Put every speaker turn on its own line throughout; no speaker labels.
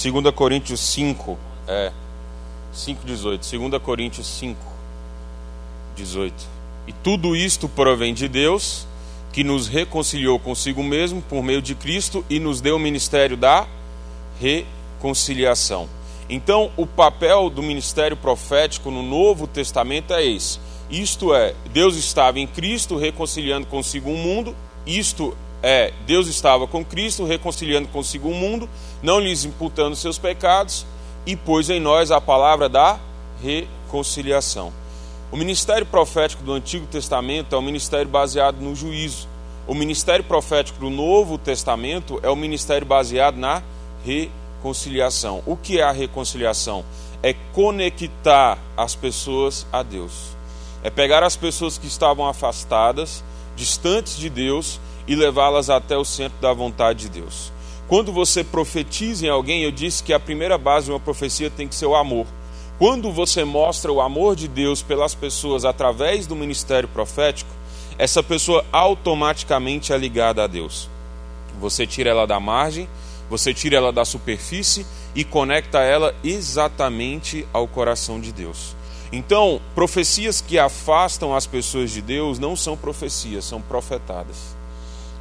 2 Coríntios 5, é, 5,18. 2 Coríntios 5, 18. E tudo isto provém de Deus, que nos reconciliou consigo mesmo por meio de Cristo e nos deu o ministério da reconciliação. Então, o papel do ministério profético no Novo Testamento é esse. Isto é, Deus estava em Cristo reconciliando consigo o mundo. Isto é, Deus estava com Cristo reconciliando consigo o mundo, não lhes imputando seus pecados e pôs em nós a palavra da reconciliação. O ministério profético do Antigo Testamento é um ministério baseado no juízo. O ministério profético do Novo Testamento é um ministério baseado na reconciliação. O que é a reconciliação? É conectar as pessoas a Deus. É pegar as pessoas que estavam afastadas, distantes de Deus, e levá-las até o centro da vontade de Deus. Quando você profetiza em alguém, eu disse que a primeira base de uma profecia tem que ser o amor. Quando você mostra o amor de Deus pelas pessoas através do ministério profético, essa pessoa automaticamente é ligada a Deus. Você tira ela da margem, você tira ela da superfície e conecta ela exatamente ao coração de Deus. Então, profecias que afastam as pessoas de Deus não são profecias, são profetadas.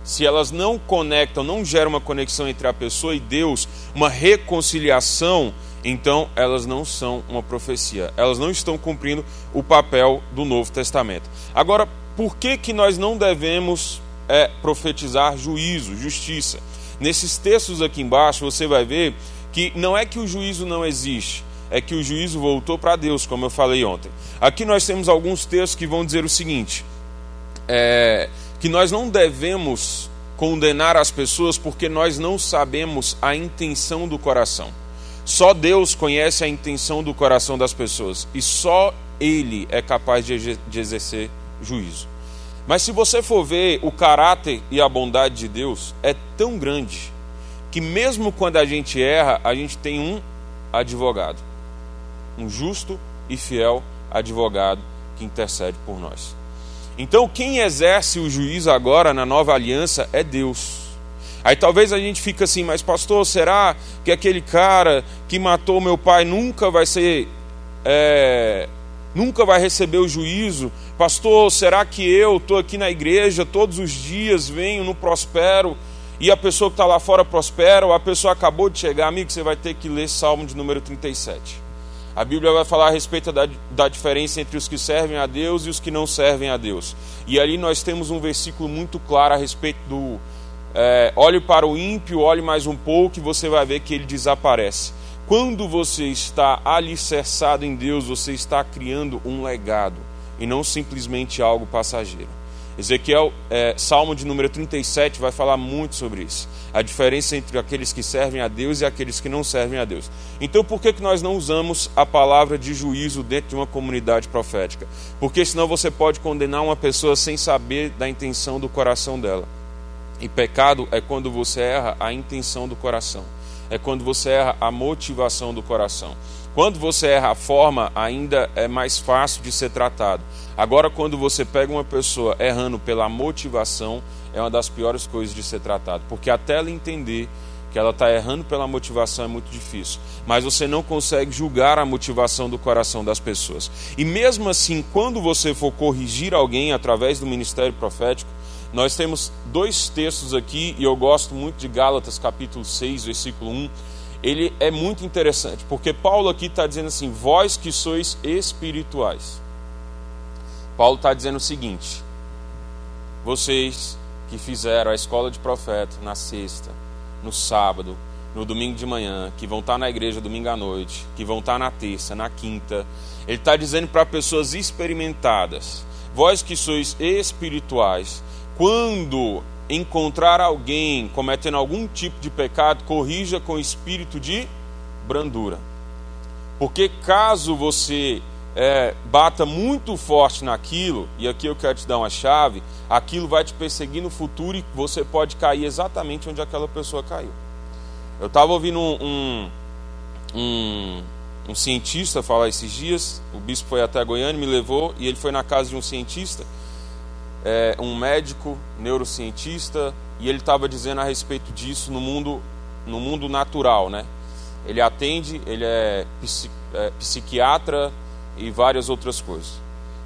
Se elas não conectam, não geram uma conexão entre a pessoa e Deus, uma reconciliação, então elas não são uma profecia. Elas não estão cumprindo o papel do Novo Testamento. Agora, por que, que nós não devemos é, profetizar juízo, justiça? Nesses textos aqui embaixo você vai ver que não é que o juízo não existe, é que o juízo voltou para Deus, como eu falei ontem. Aqui nós temos alguns textos que vão dizer o seguinte: é, que nós não devemos condenar as pessoas porque nós não sabemos a intenção do coração. Só Deus conhece a intenção do coração das pessoas e só Ele é capaz de, de exercer juízo. Mas se você for ver o caráter e a bondade de Deus, é tão grande que mesmo quando a gente erra, a gente tem um advogado, um justo e fiel advogado que intercede por nós. Então, quem exerce o juízo agora na nova aliança é Deus. Aí talvez a gente fique assim, mas pastor, será que aquele cara que matou meu pai nunca vai ser, é, nunca vai receber o juízo? Pastor, será que eu estou aqui na igreja todos os dias, venho, não prospero, e a pessoa que está lá fora prospera, ou a pessoa acabou de chegar, amigo, você vai ter que ler Salmo de número 37. A Bíblia vai falar a respeito da, da diferença entre os que servem a Deus e os que não servem a Deus. E ali nós temos um versículo muito claro a respeito do é, olhe para o ímpio, olhe mais um pouco e você vai ver que ele desaparece. Quando você está alicerçado em Deus, você está criando um legado e não simplesmente algo passageiro. Ezequiel, é, Salmo de número 37, vai falar muito sobre isso. A diferença entre aqueles que servem a Deus e aqueles que não servem a Deus. Então, por que, que nós não usamos a palavra de juízo dentro de uma comunidade profética? Porque senão você pode condenar uma pessoa sem saber da intenção do coração dela. E pecado é quando você erra a intenção do coração, é quando você erra a motivação do coração. Quando você erra a forma, ainda é mais fácil de ser tratado. Agora, quando você pega uma pessoa errando pela motivação, é uma das piores coisas de ser tratado, porque até ela entender que ela está errando pela motivação é muito difícil. Mas você não consegue julgar a motivação do coração das pessoas. E mesmo assim, quando você for corrigir alguém através do ministério profético, nós temos dois textos aqui, e eu gosto muito de Gálatas capítulo 6, versículo 1. Ele é muito interessante, porque Paulo aqui está dizendo assim: vós que sois espirituais. Paulo está dizendo o seguinte: vocês que fizeram a escola de profeta na sexta, no sábado, no domingo de manhã, que vão estar tá na igreja domingo à noite, que vão estar tá na terça, na quinta, ele está dizendo para pessoas experimentadas, vós que sois espirituais, quando encontrar alguém cometendo algum tipo de pecado, corrija com espírito de brandura. Porque caso você é, bata muito forte naquilo, e aqui eu quero te dar uma chave, aquilo vai te perseguir no futuro e você pode cair exatamente onde aquela pessoa caiu. Eu estava ouvindo um, um, um, um cientista falar esses dias, o bispo foi até Goiânia, me levou, e ele foi na casa de um cientista, é, um médico, neurocientista, e ele estava dizendo a respeito disso no mundo, no mundo natural, né? ele atende, ele é, é psiquiatra e várias outras coisas.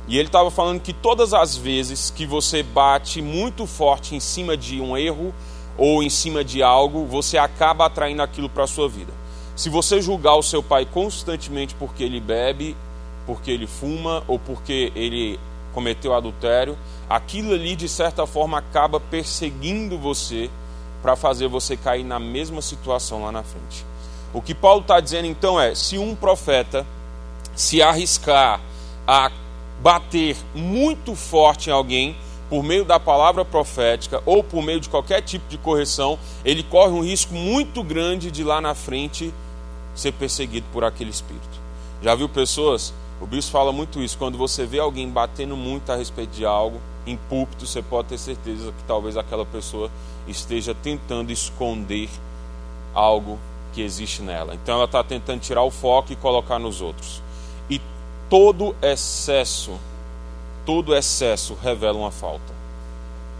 E ele estava falando que todas as vezes que você bate muito forte em cima de um erro ou em cima de algo, você acaba atraindo aquilo para a sua vida. Se você julgar o seu pai constantemente porque ele bebe, porque ele fuma ou porque ele cometeu adultério, aquilo ali de certa forma acaba perseguindo você para fazer você cair na mesma situação lá na frente. O que Paulo está dizendo então é: se um profeta se arriscar a bater muito forte em alguém por meio da palavra profética ou por meio de qualquer tipo de correção, ele corre um risco muito grande de lá na frente ser perseguido por aquele espírito. Já viu pessoas? O bispo fala muito isso. Quando você vê alguém batendo muito a respeito de algo em púlpito, você pode ter certeza que talvez aquela pessoa esteja tentando esconder algo que existe nela. Então ela está tentando tirar o foco e colocar nos outros todo excesso, todo excesso revela uma falta.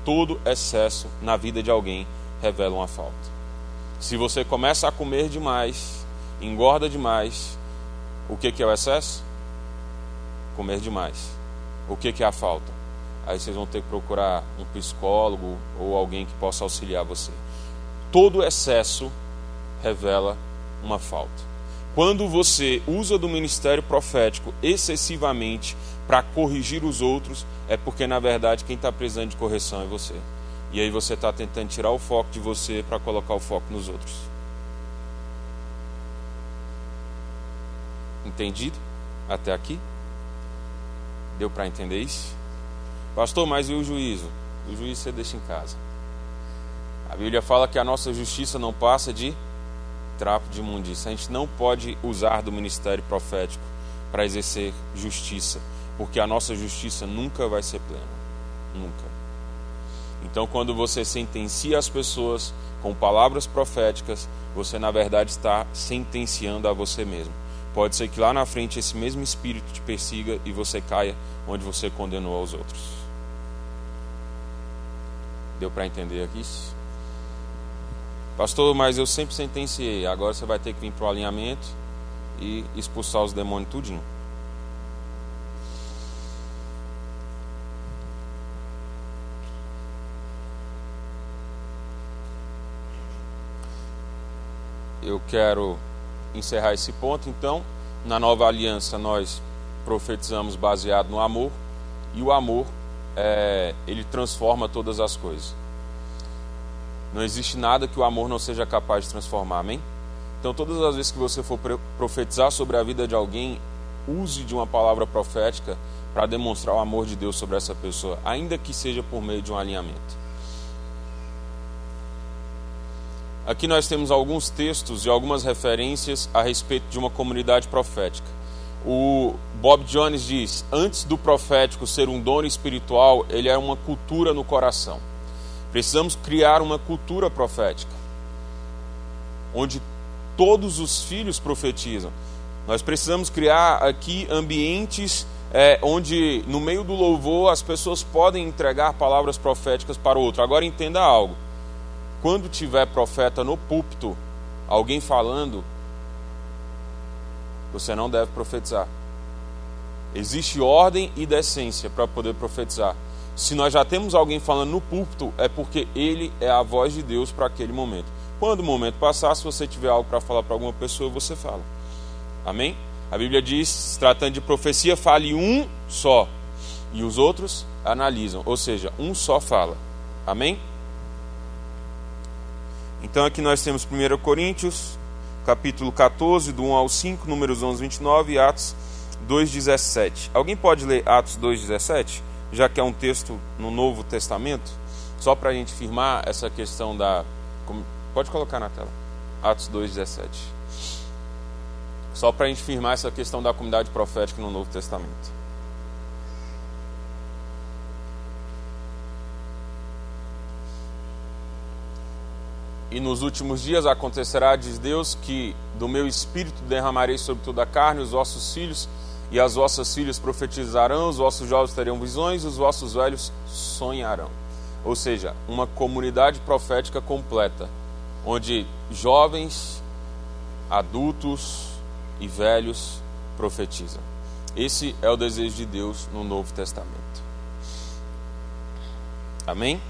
Todo excesso na vida de alguém revela uma falta. Se você começa a comer demais, engorda demais, o que, que é o excesso? Comer demais. O que, que é a falta? Aí vocês vão ter que procurar um psicólogo ou alguém que possa auxiliar você. Todo excesso revela uma falta. Quando você usa do ministério profético excessivamente para corrigir os outros, é porque na verdade quem está precisando de correção é você. E aí você está tentando tirar o foco de você para colocar o foco nos outros. Entendido? Até aqui? Deu para entender isso? Pastor, mas e o juízo? O juízo você deixa em casa. A Bíblia fala que a nossa justiça não passa de trapo de imundícia. A gente não pode usar do ministério profético para exercer justiça, porque a nossa justiça nunca vai ser plena. Nunca. Então, quando você sentencia as pessoas com palavras proféticas, você na verdade está sentenciando a você mesmo. Pode ser que lá na frente esse mesmo espírito te persiga e você caia onde você condenou aos outros. Deu para entender aqui? Pastor, mas eu sempre sentenciei. Agora você vai ter que vir para o alinhamento e expulsar os demônios tudinho. Eu quero encerrar esse ponto, então. Na nova aliança, nós profetizamos baseado no amor, e o amor, é, ele transforma todas as coisas. Não existe nada que o amor não seja capaz de transformar, amém? Então, todas as vezes que você for profetizar sobre a vida de alguém, use de uma palavra profética para demonstrar o amor de Deus sobre essa pessoa, ainda que seja por meio de um alinhamento. Aqui nós temos alguns textos e algumas referências a respeito de uma comunidade profética. O Bob Jones diz: antes do profético ser um dom espiritual, ele é uma cultura no coração. Precisamos criar uma cultura profética, onde todos os filhos profetizam. Nós precisamos criar aqui ambientes é, onde, no meio do louvor, as pessoas podem entregar palavras proféticas para o outro. Agora entenda algo: quando tiver profeta no púlpito, alguém falando, você não deve profetizar. Existe ordem e decência para poder profetizar. Se nós já temos alguém falando no púlpito, é porque ele é a voz de Deus para aquele momento. Quando o momento passar, se você tiver algo para falar para alguma pessoa, você fala. Amém? A Bíblia diz, tratando de profecia, fale um só. E os outros analisam. Ou seja, um só fala. Amém? Então aqui nós temos 1 Coríntios, capítulo 14, do 1 ao 5, números 11, 29 e Atos 2,17. Alguém pode ler Atos 2,17? já que é um texto no Novo Testamento, só para a gente firmar essa questão da. Pode colocar na tela. Atos 2,17. Só para a gente firmar essa questão da comunidade profética no Novo Testamento. E nos últimos dias acontecerá, diz Deus, que do meu espírito derramarei sobre toda a carne, os vossos filhos e as vossas filhas profetizarão, os vossos jovens terão visões, os vossos velhos sonharão. Ou seja, uma comunidade profética completa, onde jovens, adultos e velhos profetizam. Esse é o desejo de Deus no Novo Testamento. Amém?